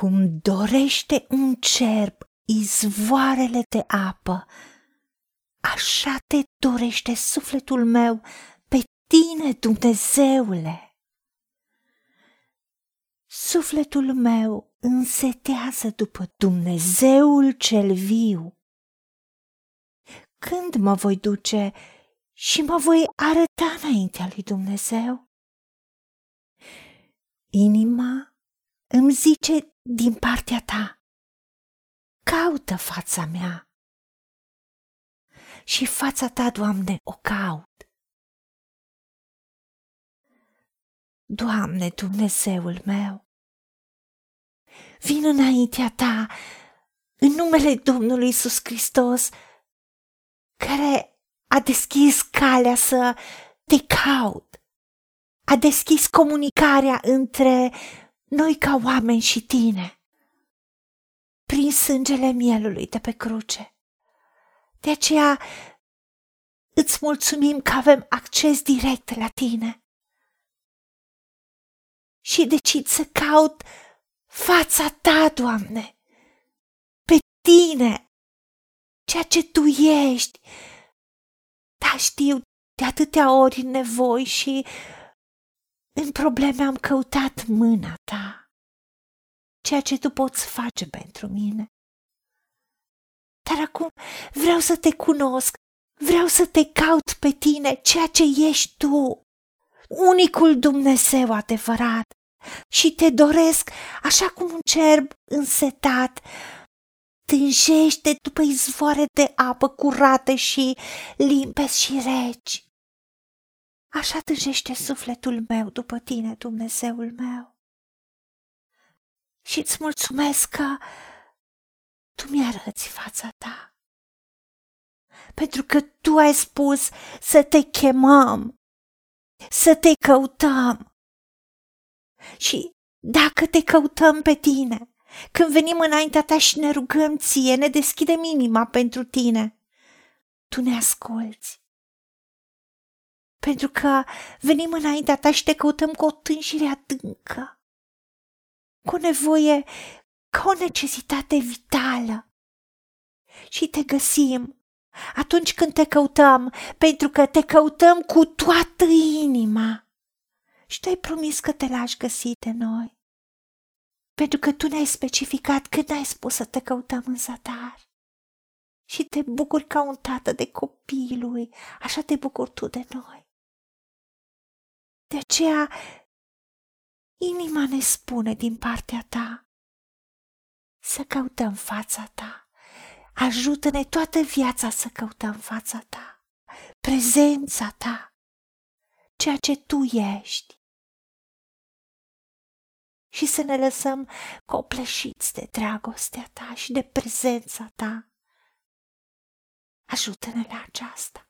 Cum dorește un cerb izvoarele de apă, așa te dorește sufletul meu pe tine, Dumnezeule. Sufletul meu însetează după Dumnezeul cel viu. Când mă voi duce și mă voi arăta înaintea lui Dumnezeu? Inima îmi zice din partea ta, caută fața mea. Și fața ta, Doamne, o caut. Doamne, Dumnezeul meu, vin înaintea ta în numele Domnului Isus Hristos, care a deschis calea să te caut, a deschis comunicarea între noi ca oameni și tine, prin sângele mielului de pe cruce. De aceea îți mulțumim că avem acces direct la tine. Și decid să caut fața ta, Doamne, pe tine, ceea ce tu ești. Da, știu, de atâtea ori în nevoi și în probleme am căutat mâna ta, ceea ce tu poți face pentru mine. Dar acum vreau să te cunosc, vreau să te caut pe tine, ceea ce ești tu, unicul Dumnezeu adevărat. Și te doresc așa cum un cerb însetat tânjește după izvoare de apă curate și limpezi și reci. Așa tânjește sufletul meu după tine, Dumnezeul meu. Și îți mulțumesc că tu mi-arăți fața ta. Pentru că tu ai spus să te chemăm, să te căutăm. Și dacă te căutăm pe tine, când venim înaintea ta și ne rugăm ție, ne deschidem inima pentru tine, tu ne asculți. Pentru că venim înaintea ta și te căutăm cu o tânjire adâncă, cu o nevoie ca o necesitate vitală. Și te găsim atunci când te căutăm, pentru că te căutăm cu toată inima. Și tu ai promis că te lași găsi de noi. Pentru că tu ne-ai specificat când ai spus să te căutăm în zadar. Și te bucuri ca un tată de copii lui, așa te bucuri tu de noi. De aceea, inima ne spune din partea ta să căutăm fața ta. Ajută-ne toată viața să căutăm fața ta, prezența ta, ceea ce tu ești. Și să ne lăsăm copleșiți de dragostea ta și de prezența ta. Ajută-ne la aceasta.